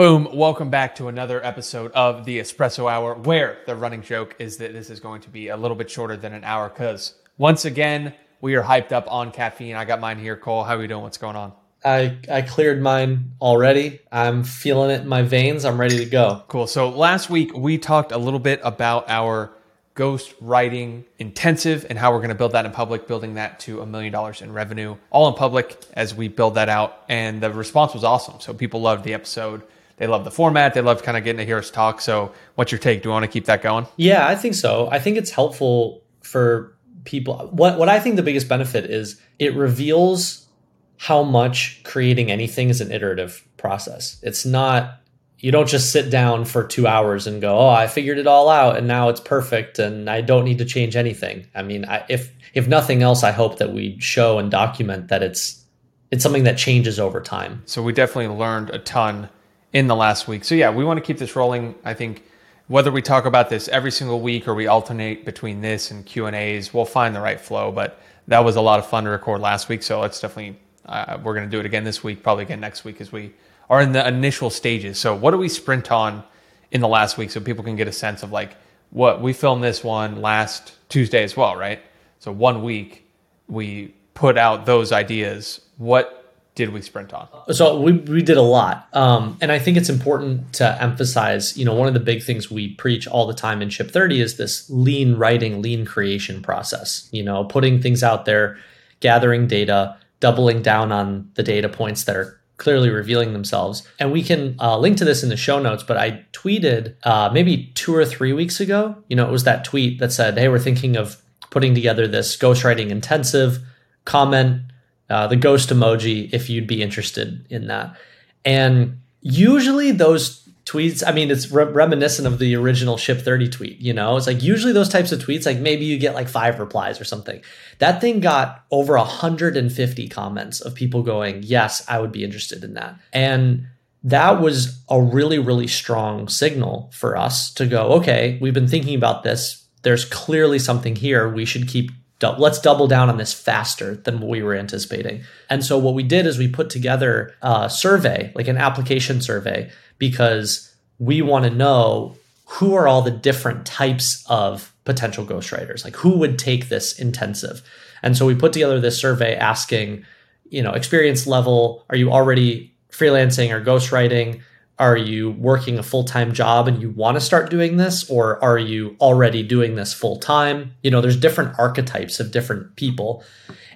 Boom. Welcome back to another episode of the Espresso Hour, where the running joke is that this is going to be a little bit shorter than an hour because once again, we are hyped up on caffeine. I got mine here. Cole, how are you doing? What's going on? I, I cleared mine already. I'm feeling it in my veins. I'm ready to go. Cool. So last week we talked a little bit about our ghost writing intensive and how we're going to build that in public, building that to a million dollars in revenue, all in public as we build that out. And the response was awesome. So people loved the episode. They love the format. They love kind of getting to hear us talk. So, what's your take? Do you want to keep that going? Yeah, I think so. I think it's helpful for people. What what I think the biggest benefit is it reveals how much creating anything is an iterative process. It's not you don't just sit down for 2 hours and go, "Oh, I figured it all out and now it's perfect and I don't need to change anything." I mean, I, if if nothing else, I hope that we show and document that it's it's something that changes over time. So we definitely learned a ton in the last week. So yeah, we want to keep this rolling. I think whether we talk about this every single week or we alternate between this and Q and A's, we'll find the right flow. But that was a lot of fun to record last week. So let's definitely uh, we're going to do it again this week, probably again next week as we are in the initial stages. So what do we sprint on in the last week so people can get a sense of like what we filmed this one last Tuesday as well, right? So one week we put out those ideas. What did we sprint on? So we, we did a lot. Um, and I think it's important to emphasize, you know, one of the big things we preach all the time in Ship 30 is this lean writing, lean creation process, you know, putting things out there, gathering data, doubling down on the data points that are clearly revealing themselves. And we can uh, link to this in the show notes, but I tweeted uh, maybe two or three weeks ago, you know, it was that tweet that said, hey, we're thinking of putting together this ghostwriting intensive comment uh, the ghost emoji if you'd be interested in that. And usually those tweets, I mean, it's re- reminiscent of the original Ship 30 tweet, you know? It's like usually those types of tweets, like maybe you get like five replies or something. That thing got over 150 comments of people going, yes, I would be interested in that. And that was a really, really strong signal for us to go, okay, we've been thinking about this. There's clearly something here. We should keep let's double down on this faster than we were anticipating. And so what we did is we put together a survey, like an application survey, because we want to know who are all the different types of potential ghostwriters, like who would take this intensive. And so we put together this survey asking, you know, experience level, are you already freelancing or ghostwriting? Are you working a full time job and you want to start doing this? Or are you already doing this full time? You know, there's different archetypes of different people.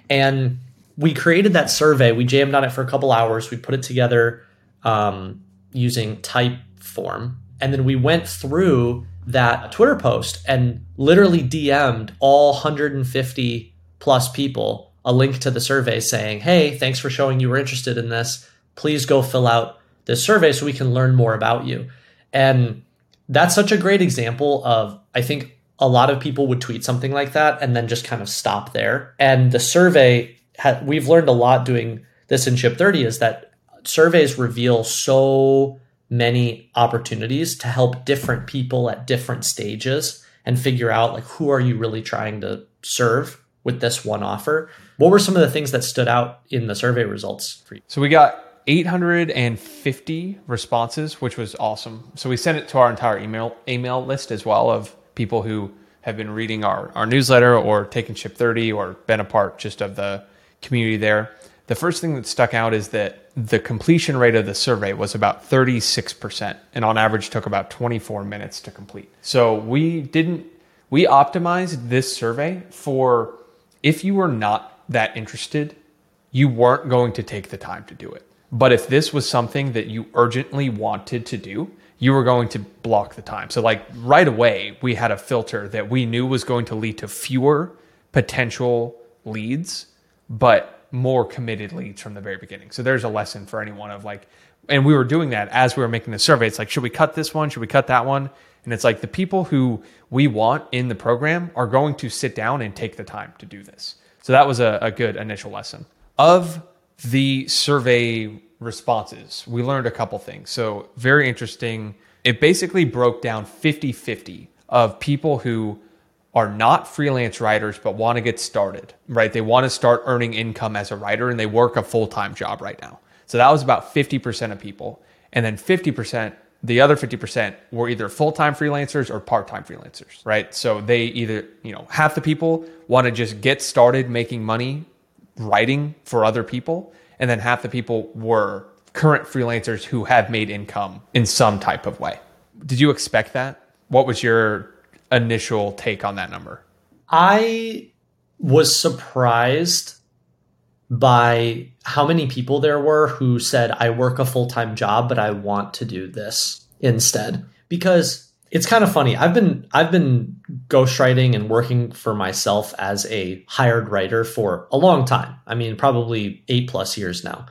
And we created that survey. We jammed on it for a couple hours. We put it together um, using Typeform. And then we went through that Twitter post and literally DM'd all 150 plus people a link to the survey saying, Hey, thanks for showing you were interested in this. Please go fill out this survey so we can learn more about you. And that's such a great example of, I think a lot of people would tweet something like that and then just kind of stop there. And the survey, we've learned a lot doing this in Ship 30 is that surveys reveal so many opportunities to help different people at different stages and figure out like who are you really trying to serve with this one offer. What were some of the things that stood out in the survey results for you? So we got 850 responses, which was awesome. So we sent it to our entire email email list as well of people who have been reading our, our newsletter or taken Ship 30 or been a part just of the community there. The first thing that stuck out is that the completion rate of the survey was about 36% and on average took about 24 minutes to complete. So we didn't we optimized this survey for if you were not that interested, you weren't going to take the time to do it. But if this was something that you urgently wanted to do, you were going to block the time. So, like right away, we had a filter that we knew was going to lead to fewer potential leads, but more committed leads from the very beginning. So, there's a lesson for anyone of like, and we were doing that as we were making the survey. It's like, should we cut this one? Should we cut that one? And it's like the people who we want in the program are going to sit down and take the time to do this. So, that was a, a good initial lesson. Of the survey responses, we learned a couple things. So, very interesting. It basically broke down 50 50 of people who are not freelance writers but want to get started, right? They want to start earning income as a writer and they work a full time job right now. So, that was about 50% of people. and then 50% the other 50% were either full-time freelancers or part-time freelancers right so they either you know half the people want to just get started making money writing for other people and then half the people were current freelancers who have made income in some type of way. Did you expect that? What was your initial take on that number? I was surprised by how many people there were who said, I work a full time job, but I want to do this instead. Because it's kind of funny. I've been I've been ghostwriting and working for myself as a hired writer for a long time. I mean, probably eight plus years now.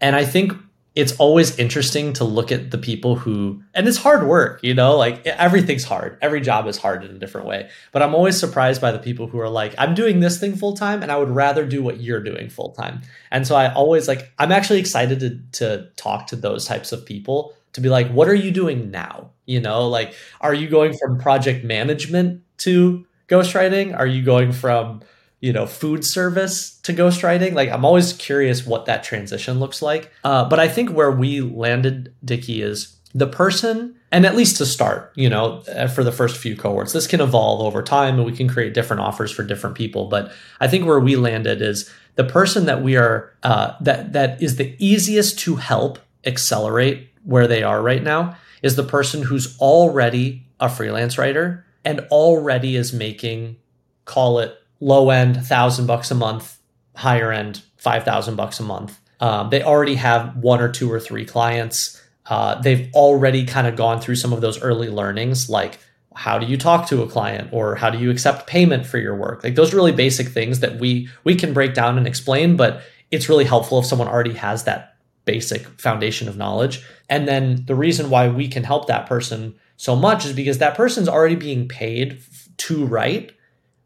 And I think it's always interesting to look at the people who and it's hard work you know like everything's hard every job is hard in a different way but i'm always surprised by the people who are like i'm doing this thing full time and i would rather do what you're doing full time and so i always like i'm actually excited to to talk to those types of people to be like what are you doing now? You know like are you going from project management to ghostwriting? Are you going from you know food service to ghostwriting? Like i'm always curious what that transition looks like. Uh, but i think where we landed Dickie is the person and at least to start you know uh, for the first few cohorts this can evolve over time and we can create different offers for different people. But i think where we landed is the person that we are uh, that that is the easiest to help accelerate where they are right now is the person who's already a freelance writer and already is making call it low end thousand bucks a month, higher end five thousand bucks a month. Um, they already have one or two or three clients. Uh, they've already kind of gone through some of those early learnings, like how do you talk to a client or how do you accept payment for your work? Like those really basic things that we we can break down and explain, but it's really helpful if someone already has that basic foundation of knowledge. And then the reason why we can help that person so much is because that person's already being paid to write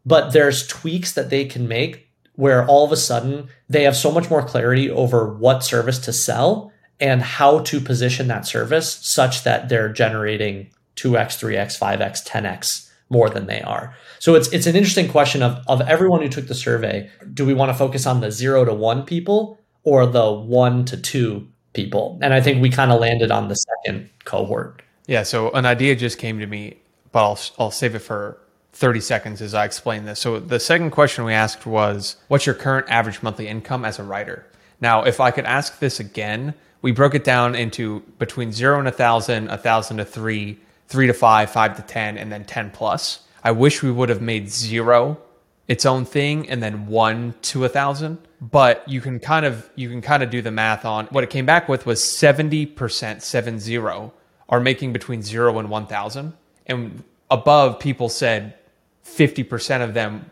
but there's tweaks that they can make where all of a sudden they have so much more clarity over what service to sell and how to position that service such that they're generating 2x, 3x, 5x, 10x more than they are. So it's it's an interesting question of of everyone who took the survey, do we want to focus on the 0 to 1 people or the 1 to 2 people? And I think we kind of landed on the second cohort. Yeah, so an idea just came to me, but I'll I'll save it for 30 seconds as I explain this. So the second question we asked was, what's your current average monthly income as a writer? Now, if I could ask this again, we broke it down into between zero and a thousand, a thousand to three, three to five, five to 10, and then 10 plus. I wish we would have made zero its own thing and then one to a thousand. But you can kind of you can kind of do the math on what it came back with was 70% seven zero are making between zero and one thousand. And above people said 50% of them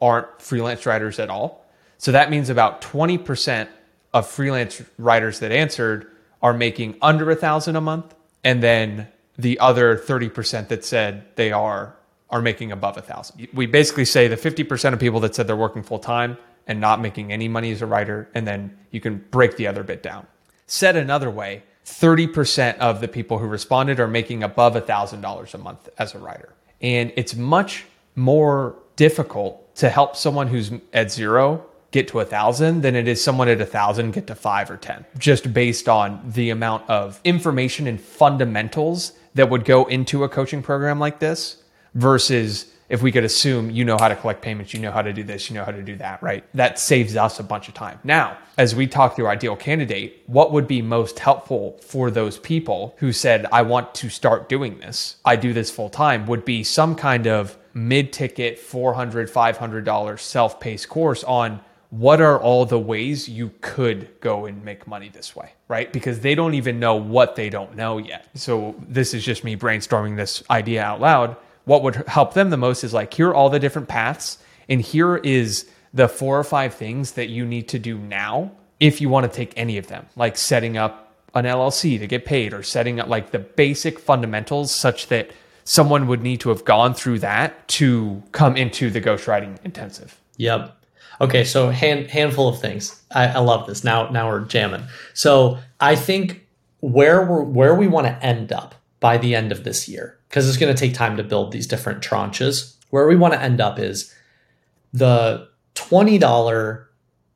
aren't freelance writers at all. So that means about 20% of freelance writers that answered are making under a thousand a month. And then the other 30% that said they are are making above a thousand. We basically say the 50% of people that said they're working full time and not making any money as a writer, and then you can break the other bit down. Said another way, 30% of the people who responded are making above a $1,000 a month as a writer. And it's much more difficult to help someone who's at zero get to a thousand than it is someone at a thousand get to five or 10, just based on the amount of information and fundamentals that would go into a coaching program like this versus if we could assume you know how to collect payments, you know how to do this, you know how to do that, right? That saves us a bunch of time. Now, as we talk through ideal candidate, what would be most helpful for those people who said, I want to start doing this, I do this full time, would be some kind of mid ticket $400, $500 self paced course on what are all the ways you could go and make money this way, right? Because they don't even know what they don't know yet. So this is just me brainstorming this idea out loud what would help them the most is like here are all the different paths and here is the four or five things that you need to do now if you want to take any of them. Like setting up an llc to get paid or setting up like the basic fundamentals such that someone would need to have gone through that to come into the ghostwriting intensive. Yep. Okay so hand, handful of things. I, I love this. Now now we're jamming. So i think where we're where we want to end up by the end of this year because it's going to take time to build these different tranches. Where we want to end up is the $20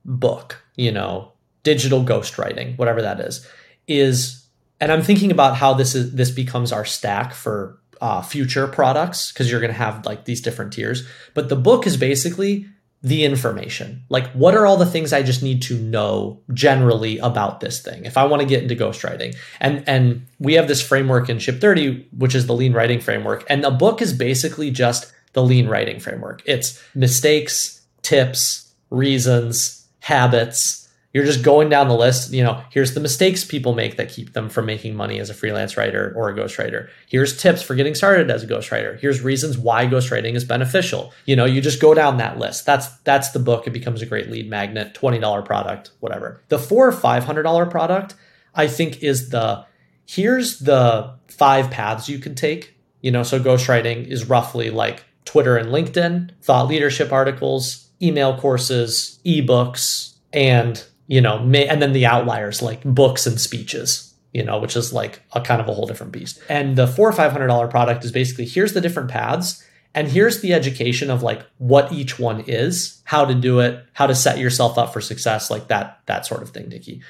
book, you know, digital ghostwriting, whatever that is, is and I'm thinking about how this is this becomes our stack for uh, future products because you're going to have like these different tiers. But the book is basically the information. Like, what are all the things I just need to know generally about this thing if I want to get into ghostwriting? And and we have this framework in Ship 30, which is the lean writing framework. And the book is basically just the lean writing framework. It's mistakes, tips, reasons, habits, you're just going down the list. You know, here's the mistakes people make that keep them from making money as a freelance writer or a ghostwriter. Here's tips for getting started as a ghostwriter. Here's reasons why ghostwriting is beneficial. You know, you just go down that list. That's that's the book. It becomes a great lead magnet, $20 product, whatever. The four or five hundred dollar product, I think, is the here's the five paths you can take. You know, so ghostwriting is roughly like Twitter and LinkedIn, thought leadership articles, email courses, ebooks, and you know, may, and then the outliers like books and speeches, you know, which is like a kind of a whole different beast. And the four or five hundred dollar product is basically here's the different paths, and here's the education of like what each one is, how to do it, how to set yourself up for success, like that that sort of thing, Nikki.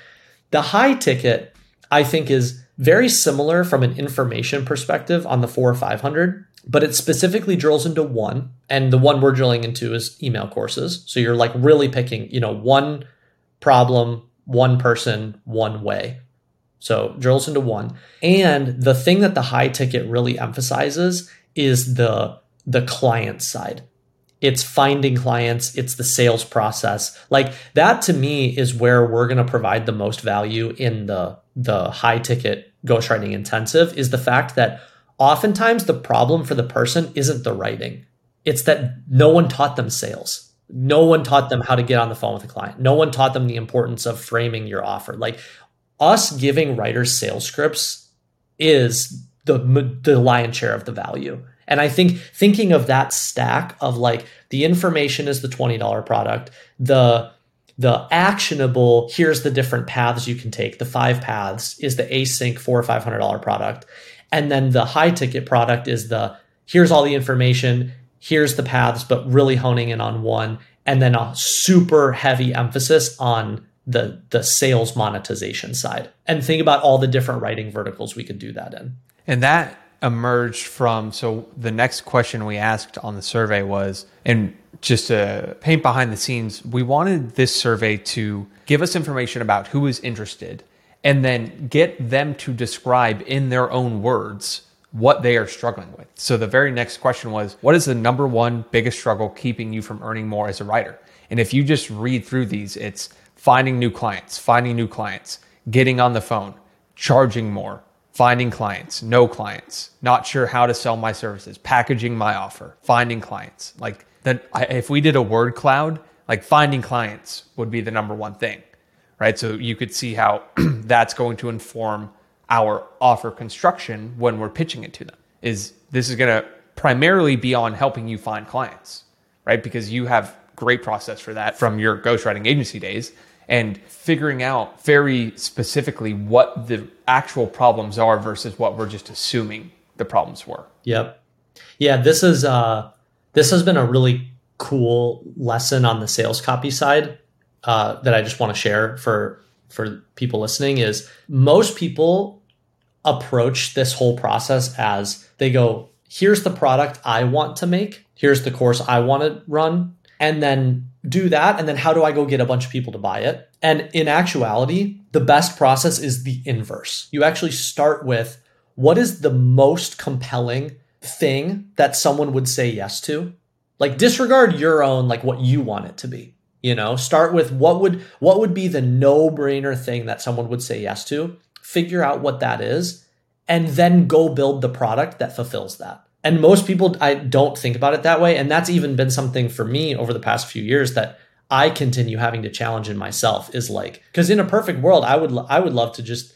The high ticket, I think, is very similar from an information perspective on the four or five hundred, but it specifically drills into one, and the one we're drilling into is email courses. So you're like really picking, you know, one problem, one person, one way. So drills into one. And the thing that the high ticket really emphasizes is the the client side. It's finding clients, it's the sales process. Like that to me is where we're going to provide the most value in the the high ticket ghostwriting intensive is the fact that oftentimes the problem for the person isn't the writing. It's that no one taught them sales no one taught them how to get on the phone with a client. No one taught them the importance of framing your offer. Like us giving writers sales scripts is the the lion's share of the value. And I think thinking of that stack of like the information is the $20 product, the the actionable, here's the different paths you can take, the five paths is the async four or five hundred dollar product. And then the high ticket product is the here's all the information, here's the paths, but really honing in on one, and then a super heavy emphasis on the the sales monetization side. And think about all the different writing verticals we could do that in. And that emerged from so the next question we asked on the survey was and just to paint behind the scenes, we wanted this survey to give us information about who is interested and then get them to describe in their own words what they are struggling with. So the very next question was, what is the number one biggest struggle keeping you from earning more as a writer? And if you just read through these, it's finding new clients, finding new clients, getting on the phone, charging more, finding clients, no clients, not sure how to sell my services, packaging my offer, finding clients. Like that if we did a word cloud, like finding clients would be the number one thing. Right? So you could see how that's going to inform our offer construction when we're pitching it to them. Is this is going to primarily be on helping you find clients right? Because you have great process for that from your ghostwriting agency days and figuring out very specifically what the actual problems are versus what we're just assuming the problems were. Yep. Yeah this is uh this has been a really cool lesson on the sales copy side uh, that i just want to share for for people listening is most people approach this whole process as they go, here's the product I want to make, here's the course I want to run, and then do that. And then how do I go get a bunch of people to buy it? And in actuality, the best process is the inverse. You actually start with what is the most compelling thing that someone would say yes to? Like disregard your own, like what you want it to be. You know, start with what would what would be the no-brainer thing that someone would say yes to figure out what that is, and then go build the product that fulfills that. And most people I don't think about it that way. And that's even been something for me over the past few years that I continue having to challenge in myself is like, because in a perfect world, I would I would love to just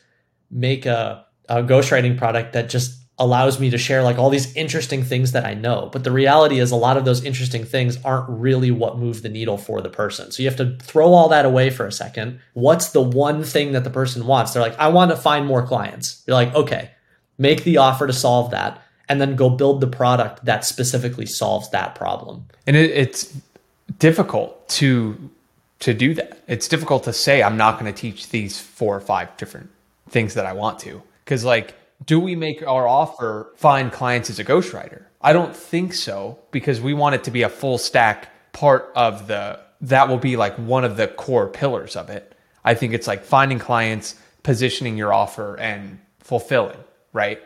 make a, a ghostwriting product that just allows me to share like all these interesting things that I know. But the reality is a lot of those interesting things aren't really what move the needle for the person. So you have to throw all that away for a second. What's the one thing that the person wants? They're like, I want to find more clients. You're like, okay, make the offer to solve that and then go build the product that specifically solves that problem. And it, it's difficult to to do that. It's difficult to say I'm not going to teach these four or five different things that I want to Because, like, do we make our offer find clients as a ghostwriter? I don't think so because we want it to be a full stack part of the, that will be like one of the core pillars of it. I think it's like finding clients, positioning your offer, and fulfilling, right?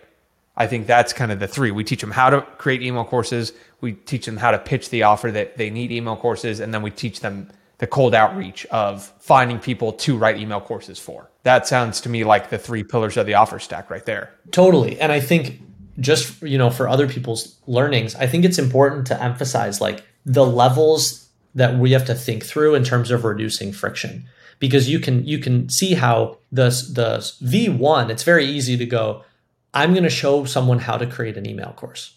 I think that's kind of the three. We teach them how to create email courses. We teach them how to pitch the offer that they need email courses. And then we teach them the cold outreach of finding people to write email courses for. That sounds to me like the three pillars of the offer stack right there. Totally. And I think just, you know, for other people's learnings, I think it's important to emphasize like the levels that we have to think through in terms of reducing friction because you can you can see how the the V1 it's very easy to go I'm going to show someone how to create an email course.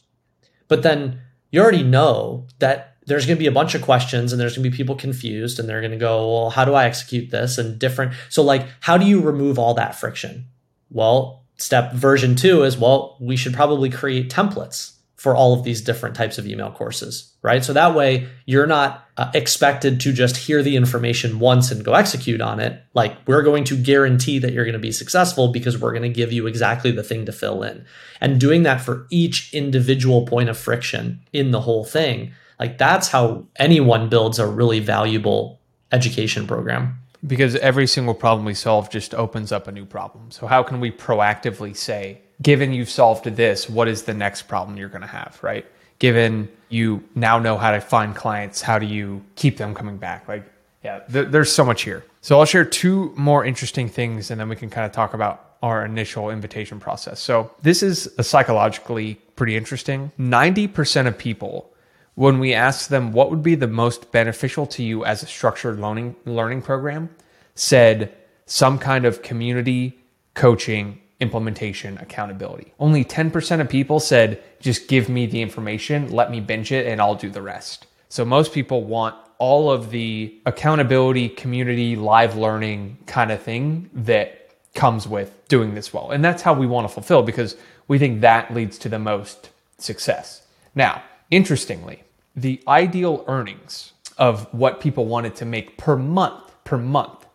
But then you already know that there's going to be a bunch of questions and there's going to be people confused and they're going to go, well, how do I execute this? And different. So, like, how do you remove all that friction? Well, step version two is, well, we should probably create templates for all of these different types of email courses, right? So that way you're not uh, expected to just hear the information once and go execute on it. Like we're going to guarantee that you're going to be successful because we're going to give you exactly the thing to fill in. And doing that for each individual point of friction in the whole thing, like that's how anyone builds a really valuable education program because every single problem we solve just opens up a new problem. So how can we proactively say, given you've solved this, what is the next problem you're going to have, right? Given you now know how to find clients, how do you keep them coming back? Like, yeah, th- there's so much here. So I'll share two more interesting things and then we can kind of talk about our initial invitation process. So this is psychologically pretty interesting. 90% of people when we asked them what would be the most beneficial to you as a structured learning learning program said some kind of community coaching implementation accountability. Only 10% of people said, just give me the information, let me binge it, and I'll do the rest. So most people want all of the accountability, community, live learning kind of thing that comes with doing this well. And that's how we want to fulfill because we think that leads to the most success. Now, interestingly, the ideal earnings of what people wanted to make per month, per month,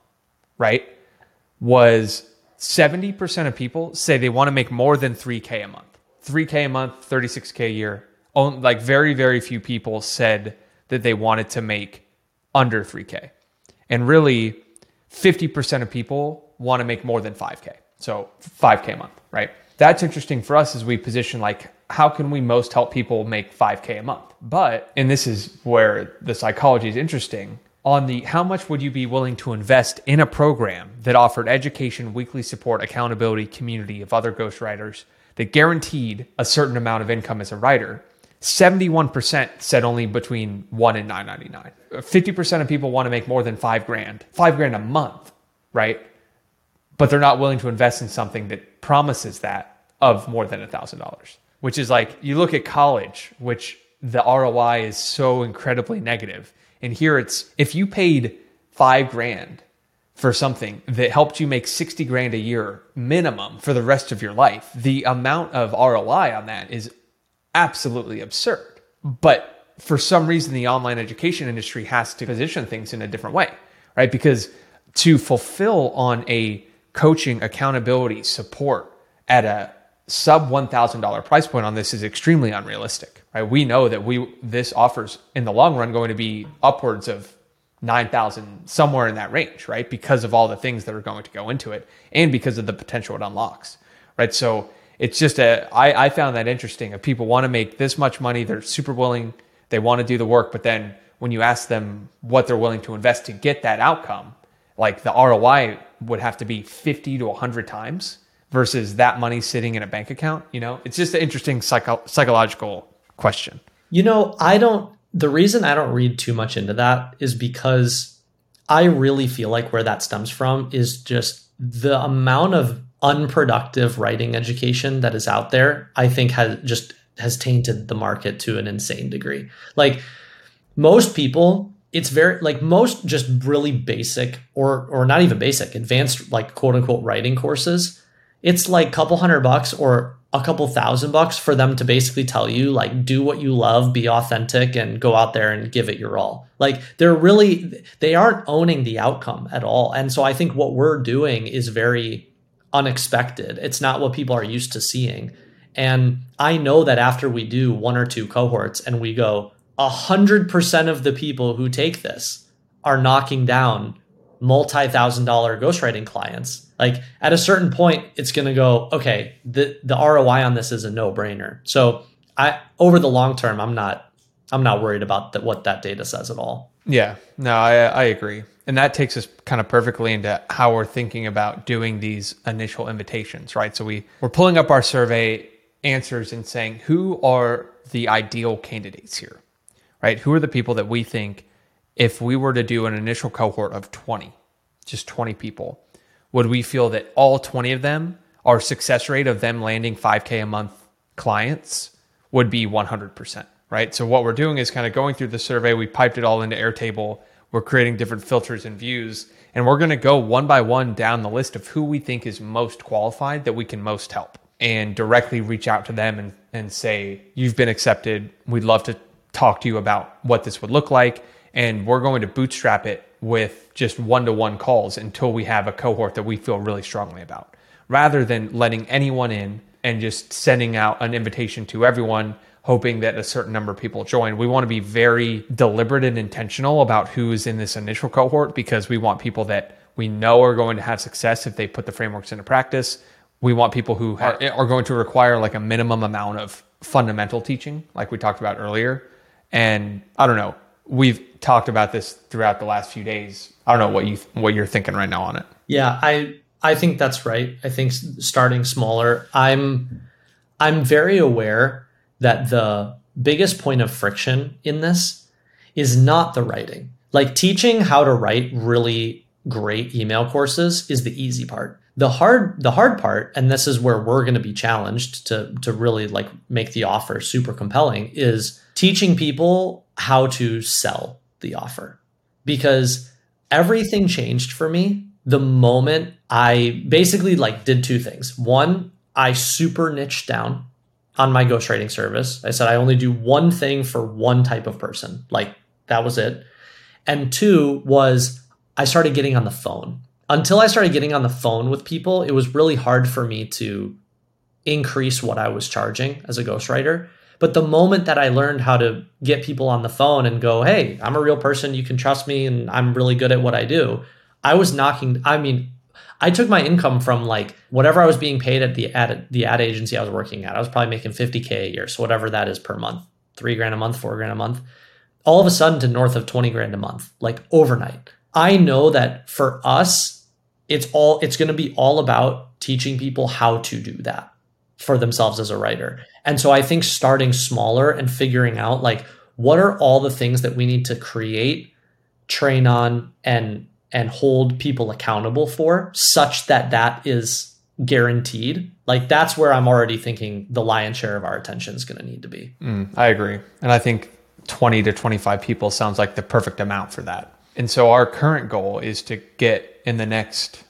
right, was 70% of people say they want to make more than 3K a month. 3K a month, 36K a year. Like very, very few people said that they wanted to make under 3K. And really, 50% of people want to make more than 5K. So 5K a month, right? That's interesting for us as we position like, how can we most help people make 5K a month? But, and this is where the psychology is interesting, on the how much would you be willing to invest in a program that offered education, weekly support, accountability, community of other ghostwriters that guaranteed a certain amount of income as a writer? 71% said only between 1 and 999. 50% of people want to make more than 5 grand. 5 grand a month, right? But they're not willing to invest in something that promises that of more than $1,000. Which is like you look at college, which the ROI is so incredibly negative and here it's if you paid five grand for something that helped you make 60 grand a year minimum for the rest of your life, the amount of ROI on that is absolutely absurd. But for some reason, the online education industry has to position things in a different way, right? Because to fulfill on a coaching accountability support at a sub $1,000 price point on this is extremely unrealistic, right? We know that we this offers in the long run going to be upwards of 9,000 somewhere in that range, right? Because of all the things that are going to go into it and because of the potential it unlocks, right? So it's just a I, I found that interesting. If people want to make this much money, they're super willing, they want to do the work, but then when you ask them what they're willing to invest to get that outcome, like the ROI would have to be 50 to 100 times versus that money sitting in a bank account? You know, it's just an interesting psycho- psychological question. You know, I don't, the reason I don't read too much into that is because I really feel like where that stems from is just the amount of unproductive writing education that is out there, I think has just has tainted the market to an insane degree. Like most people, it's very like most just really basic or or not even basic, advanced like quote unquote writing courses it's like a couple hundred bucks or a couple thousand bucks for them to basically tell you like do what you love be authentic and go out there and give it your all like they're really they aren't owning the outcome at all and so i think what we're doing is very unexpected. It's not what people are used to seeing. And I know that after we do one or two cohorts and we go, a hundred percent of the people who take this are knocking down multi-thousand dollar ghostwriting clients. Like at a certain point, it's gonna go, okay, the the ROI on this is a no-brainer. So I over the long term, I'm not I'm not worried about what that data says at all. Yeah, no, I, I agree. And that takes us kind of perfectly into how we're thinking about doing these initial invitations, right? So we, we're pulling up our survey answers and saying, who are the ideal candidates here, right? Who are the people that we think, if we were to do an initial cohort of 20, just 20 people, would we feel that all 20 of them, our success rate of them landing 5K a month clients would be 100%, right? So what we're doing is kind of going through the survey. We piped it all into Airtable. We're creating different filters and views, and we're going to go one by one down the list of who we think is most qualified that we can most help and directly reach out to them and, and say, You've been accepted. We'd love to talk to you about what this would look like. And we're going to bootstrap it with just one to one calls until we have a cohort that we feel really strongly about, rather than letting anyone in and just sending out an invitation to everyone, hoping that a certain number of people join. We want to be very deliberate and intentional about who is in this initial cohort because we want people that we know are going to have success if they put the frameworks into practice we want people who are, are going to require like a minimum amount of fundamental teaching, like we talked about earlier. And I don't know, we've talked about this throughout the last few days. I don't know what you what you're thinking right now on it. Yeah, I I think that's right. I think starting smaller. I'm I'm very aware that the biggest point of friction in this is not the writing. Like teaching how to write really great email courses is the easy part the hard the hard part and this is where we're going to be challenged to to really like make the offer super compelling is teaching people how to sell the offer. Because everything changed for me the moment i basically like did two things. One i super niched down on my ghostwriting service. I said i only do one thing for one type of person. Like that was it. And two was i started getting on the phone. Until I started getting on the phone with people, it was really hard for me to increase what I was charging as a ghostwriter. But the moment that I learned how to get people on the phone and go, hey, I'm a real person, you can trust me, and I'm really good at what I do, I was knocking, I mean, I took my income from like whatever I was being paid at the ad the ad agency I was working at. I was probably making 50k a year, so whatever that is per month, three grand a month, four grand a month, all of a sudden to north of 20 grand a month, like overnight. I know that for us, it's all it's going to be all about teaching people how to do that for themselves as a writer. And so I think starting smaller and figuring out like what are all the things that we need to create, train on and and hold people accountable for such that that is guaranteed. Like that's where I'm already thinking the lion's share of our attention is going to need to be. Mm, I agree. And I think 20 to 25 people sounds like the perfect amount for that. And so our current goal is to get in the next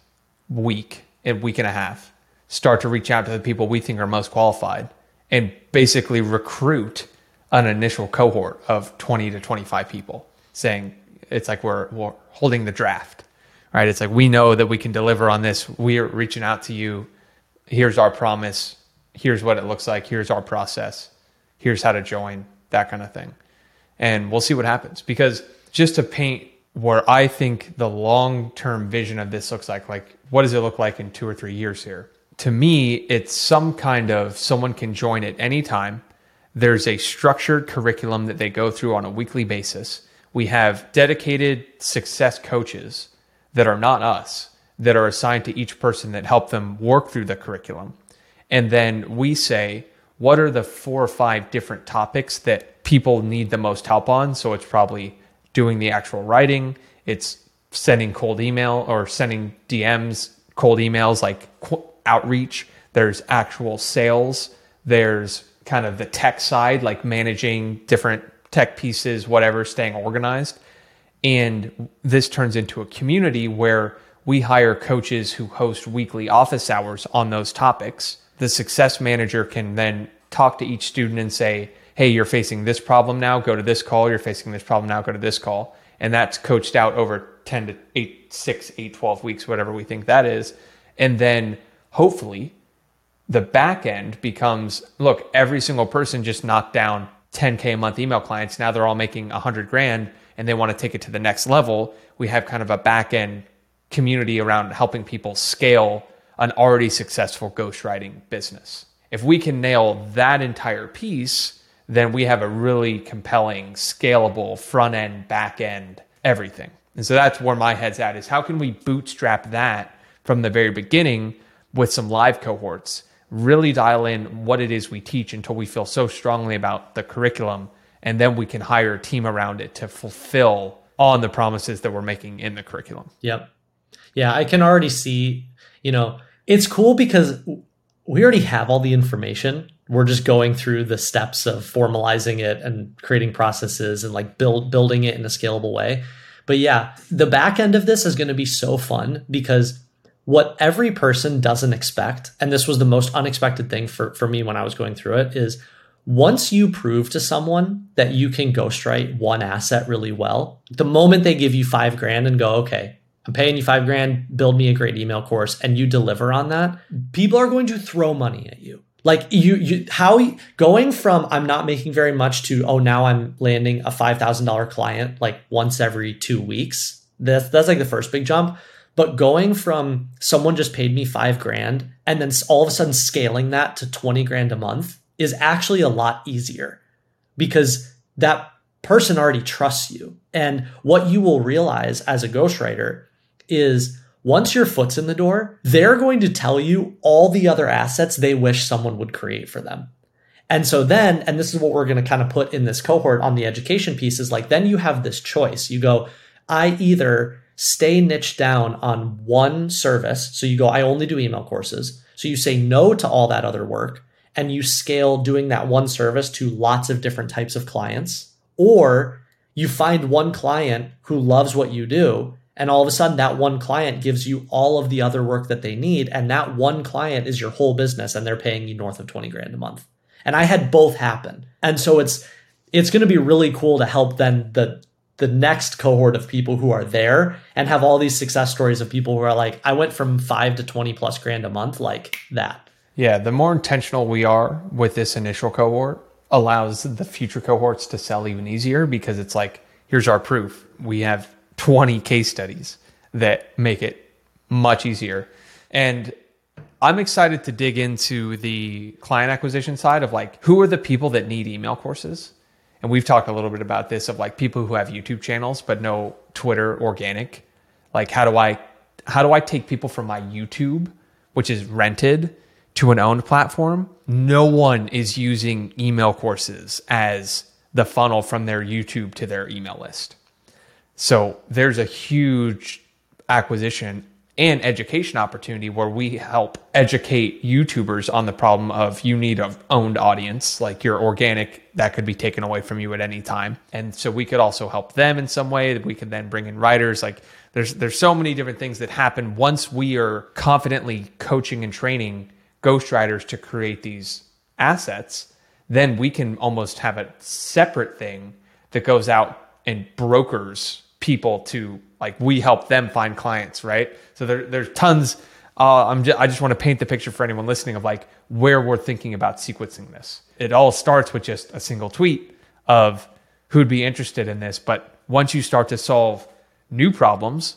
week, a week and a half, start to reach out to the people we think are most qualified and basically recruit an initial cohort of 20 to 25 people saying it's like we're, we're holding the draft right? It's like we know that we can deliver on this. We're reaching out to you. Here's our promise. Here's what it looks like. Here's our process. Here's how to join that kind of thing. And we'll see what happens. Because just to paint where I think the long term vision of this looks like. Like, what does it look like in two or three years here? To me, it's some kind of someone can join at any time. There's a structured curriculum that they go through on a weekly basis. We have dedicated success coaches that are not us, that are assigned to each person that help them work through the curriculum. And then we say, what are the four or five different topics that people need the most help on? So it's probably doing the actual writing. It's sending cold email or sending DMs, cold emails like outreach. There's actual sales. There's kind of the tech side, like managing different tech pieces, whatever, staying organized. And this turns into a community where we hire coaches who host weekly office hours on those topics. The success manager can then talk to each student and say, hey, you're facing this problem now, go to this call. You're facing this problem now, go to this call. And that's coached out over 10 to 8, 6, 8, 12 weeks, whatever we think that is. And then hopefully the back end becomes look, every single person just knocked down 10K a month email clients. Now they're all making 100 grand and they want to take it to the next level. We have kind of a back end community around helping people scale an already successful ghostwriting business. If we can nail that entire piece, then we have a really compelling, scalable front end, back end, everything. And so that's where my head's at is how can we bootstrap that from the very beginning with some live cohorts, really dial in what it is we teach until we feel so strongly about the curriculum. And then we can hire a team around it to fulfill on the promises that we're making in the curriculum. Yep. Yeah, I can already see, you know, it's cool because we already have all the information. We're just going through the steps of formalizing it and creating processes and like build building it in a scalable way. But yeah, the back end of this is going to be so fun because what every person doesn't expect, and this was the most unexpected thing for, for me when I was going through it, is once you prove to someone that you can ghostwrite one asset really well, the moment they give you five grand and go, okay, I'm paying you five grand, build me a great email course, and you deliver on that, people are going to throw money at you. Like you, you, how going from I'm not making very much to oh now I'm landing a five thousand dollar client like once every two weeks. That's that's like the first big jump. But going from someone just paid me five grand and then all of a sudden scaling that to 20 grand a month is actually a lot easier because that person already trusts you. And what you will realize as a ghostwriter is once your foot's in the door, they're going to tell you all the other assets they wish someone would create for them. And so then, and this is what we're going to kind of put in this cohort on the education piece is like, then you have this choice. You go, I either stay niched down on one service. So you go, I only do email courses. So you say no to all that other work and you scale doing that one service to lots of different types of clients. Or you find one client who loves what you do and all of a sudden, that one client gives you all of the other work that they need. And that one client is your whole business and they're paying you north of 20 grand a month. And I had both happen. And so it's, it's going to be really cool to help then the, the next cohort of people who are there and have all these success stories of people who are like, I went from five to 20 plus grand a month, like that. Yeah. The more intentional we are with this initial cohort allows the future cohorts to sell even easier because it's like, here's our proof. We have 20 case studies that make it much easier. And I'm excited to dig into the client acquisition side of like who are the people that need email courses? And we've talked a little bit about this of like people who have YouTube channels but no Twitter organic. Like how do I how do I take people from my YouTube, which is rented, to an owned platform? No one is using email courses as the funnel from their YouTube to their email list. So there's a huge acquisition and education opportunity where we help educate YouTubers on the problem of you need an owned audience, like your organic that could be taken away from you at any time. And so we could also help them in some way. We could then bring in writers. Like there's there's so many different things that happen once we are confidently coaching and training ghostwriters to create these assets. Then we can almost have a separate thing that goes out and brokers people to like we help them find clients, right? So there, there's tons. Uh, I'm just, I just want to paint the picture for anyone listening of like where we're thinking about sequencing this. It all starts with just a single tweet of who'd be interested in this, but once you start to solve new problems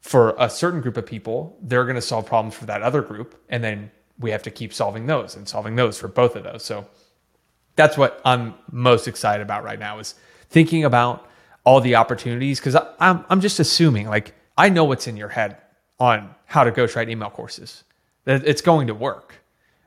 for a certain group of people, they're going to solve problems for that other group, and then we have to keep solving those and solving those for both of those. So that's what I'm most excited about right now is thinking about all the opportunities because I'm I'm just assuming like I know what's in your head on how to ghostwrite email courses. That it's going to work,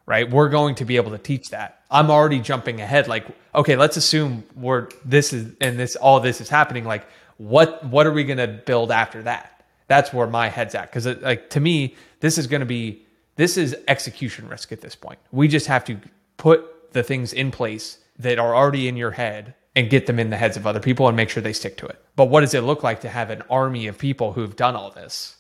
right? We're going to be able to teach that. I'm already jumping ahead. Like, okay, let's assume we're this is and this all this is happening. Like, what what are we going to build after that? That's where my head's at because like to me, this is going to be this is execution risk at this point. We just have to put the things in place that are already in your head and get them in the heads of other people and make sure they stick to it. But what does it look like to have an army of people who've done all this?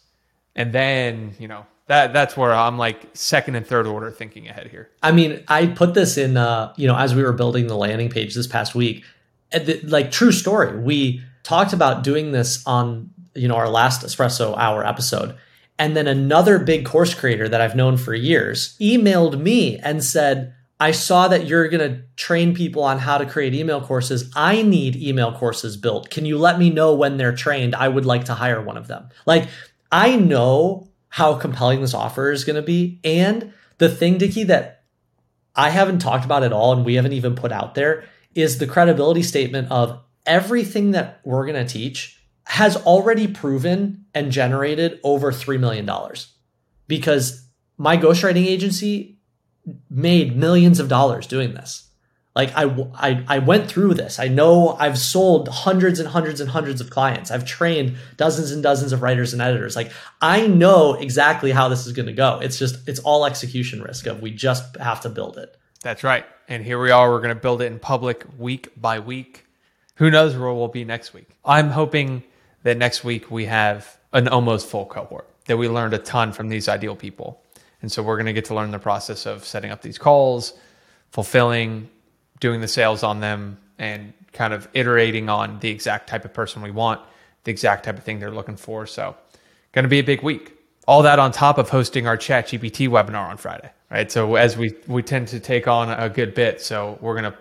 And then, you know, that that's where I'm like second and third order thinking ahead here. I mean, I put this in uh, you know, as we were building the landing page this past week. like true story. We talked about doing this on, you know, our last espresso hour episode And then another big course creator that I've known for years emailed me and said, I saw that you're going to train people on how to create email courses. I need email courses built. Can you let me know when they're trained? I would like to hire one of them. Like, I know how compelling this offer is going to be. And the thing, Dickie, that I haven't talked about at all and we haven't even put out there is the credibility statement of everything that we're going to teach has already proven and generated over $3 million because my ghostwriting agency made millions of dollars doing this. Like I, I, I went through this. I know I've sold hundreds and hundreds and hundreds of clients. I've trained dozens and dozens of writers and editors. Like I know exactly how this is going to go. It's just it's all execution risk of we just have to build it. That's right. And here we are. We're going to build it in public week by week. Who knows where we'll be next week? I'm hoping that next week we have an almost full cohort, that we learned a ton from these ideal people. And so we're going to get to learn the process of setting up these calls, fulfilling, doing the sales on them, and kind of iterating on the exact type of person we want, the exact type of thing they're looking for. So, going to be a big week. All that on top of hosting our Chat GPT webinar on Friday, right? So as we we tend to take on a good bit, so we're going to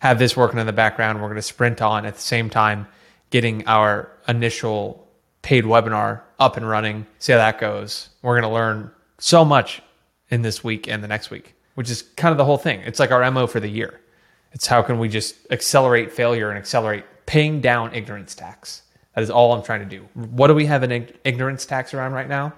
have this working in the background. We're going to sprint on at the same time getting our initial paid webinar up and running. See how that goes. We're going to learn so much in this week and the next week, which is kind of the whole thing. It's like our MO for the year. It's how can we just accelerate failure and accelerate paying down ignorance tax. That is all I'm trying to do. What do we have an ignorance tax around right now?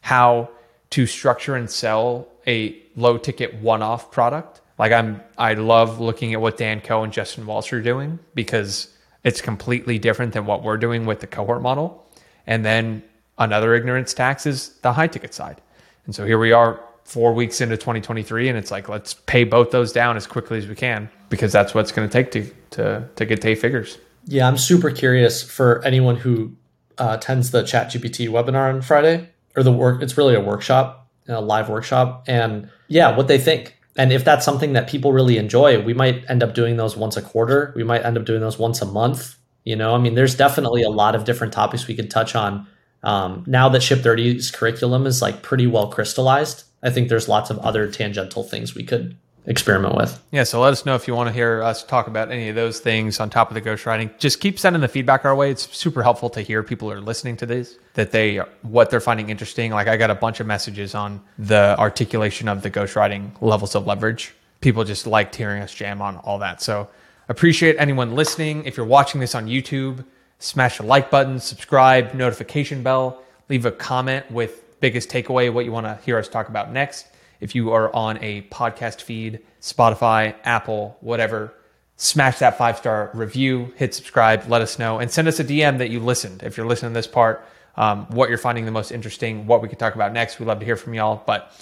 How to structure and sell a low ticket one off product. Like I'm I love looking at what Dan Koe and Justin Welsh are doing because it's completely different than what we're doing with the cohort model. And then another ignorance tax is the high ticket side. And so here we are four weeks into 2023 and it's like let's pay both those down as quickly as we can because that's what it's going to take to to to get to figures. Yeah i'm super curious for anyone who uh, attends the chat gpt webinar on friday or the work it's really a workshop a live workshop and yeah what they think. And if that's something that people really enjoy we might end up doing those once a quarter we might end up doing those once a month you know? I mean there's definitely a lot of different topics we could touch on um, now that ship 30's curriculum is like pretty well crystallized I think there's lots of other tangential things we could experiment with. Yeah, so let us know if you want to hear us talk about any of those things on top of the ghostwriting. Just keep sending the feedback our way. It's super helpful to hear people are listening to this, that they what they're finding interesting. Like I got a bunch of messages on the articulation of the ghostwriting levels of leverage. People just liked hearing us jam on all that. So appreciate anyone listening. If you're watching this on YouTube, smash the like button, subscribe, notification bell, leave a comment with biggest takeaway, what you want to hear us talk about next. If you are on a podcast feed, Spotify, Apple, whatever, smash that five star review, hit subscribe, let us know, and send us a DM that you listened. If you're listening to this part, um, what you're finding the most interesting, what we could talk about next. We'd love to hear from y'all. But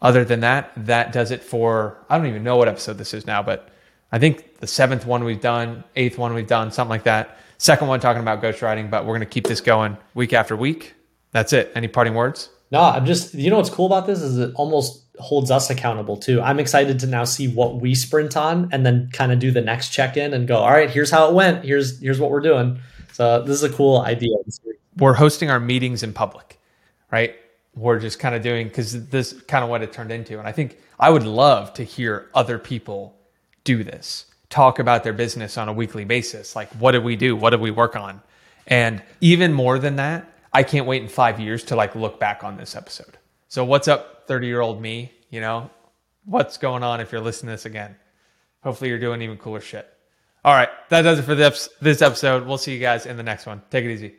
other than that, that does it for, I don't even know what episode this is now, but I think the seventh one we've done, eighth one we've done, something like that. Second one talking about ghostwriting, but we're going to keep this going week after week. That's it. Any parting words? No, I'm just you know what's cool about this is it almost holds us accountable too. I'm excited to now see what we sprint on and then kind of do the next check-in and go, all right, here's how it went. Here's here's what we're doing. So this is a cool idea. We're hosting our meetings in public, right? We're just kind of doing because this kind of what it turned into. And I think I would love to hear other people do this, talk about their business on a weekly basis. Like, what did we do? What did we work on? And even more than that, I can't wait in five years to like look back on this episode. So what's up, 30 year old me? You know, what's going on if you're listening to this again? Hopefully you're doing even cooler shit. All right. That does it for this, this episode. We'll see you guys in the next one. Take it easy.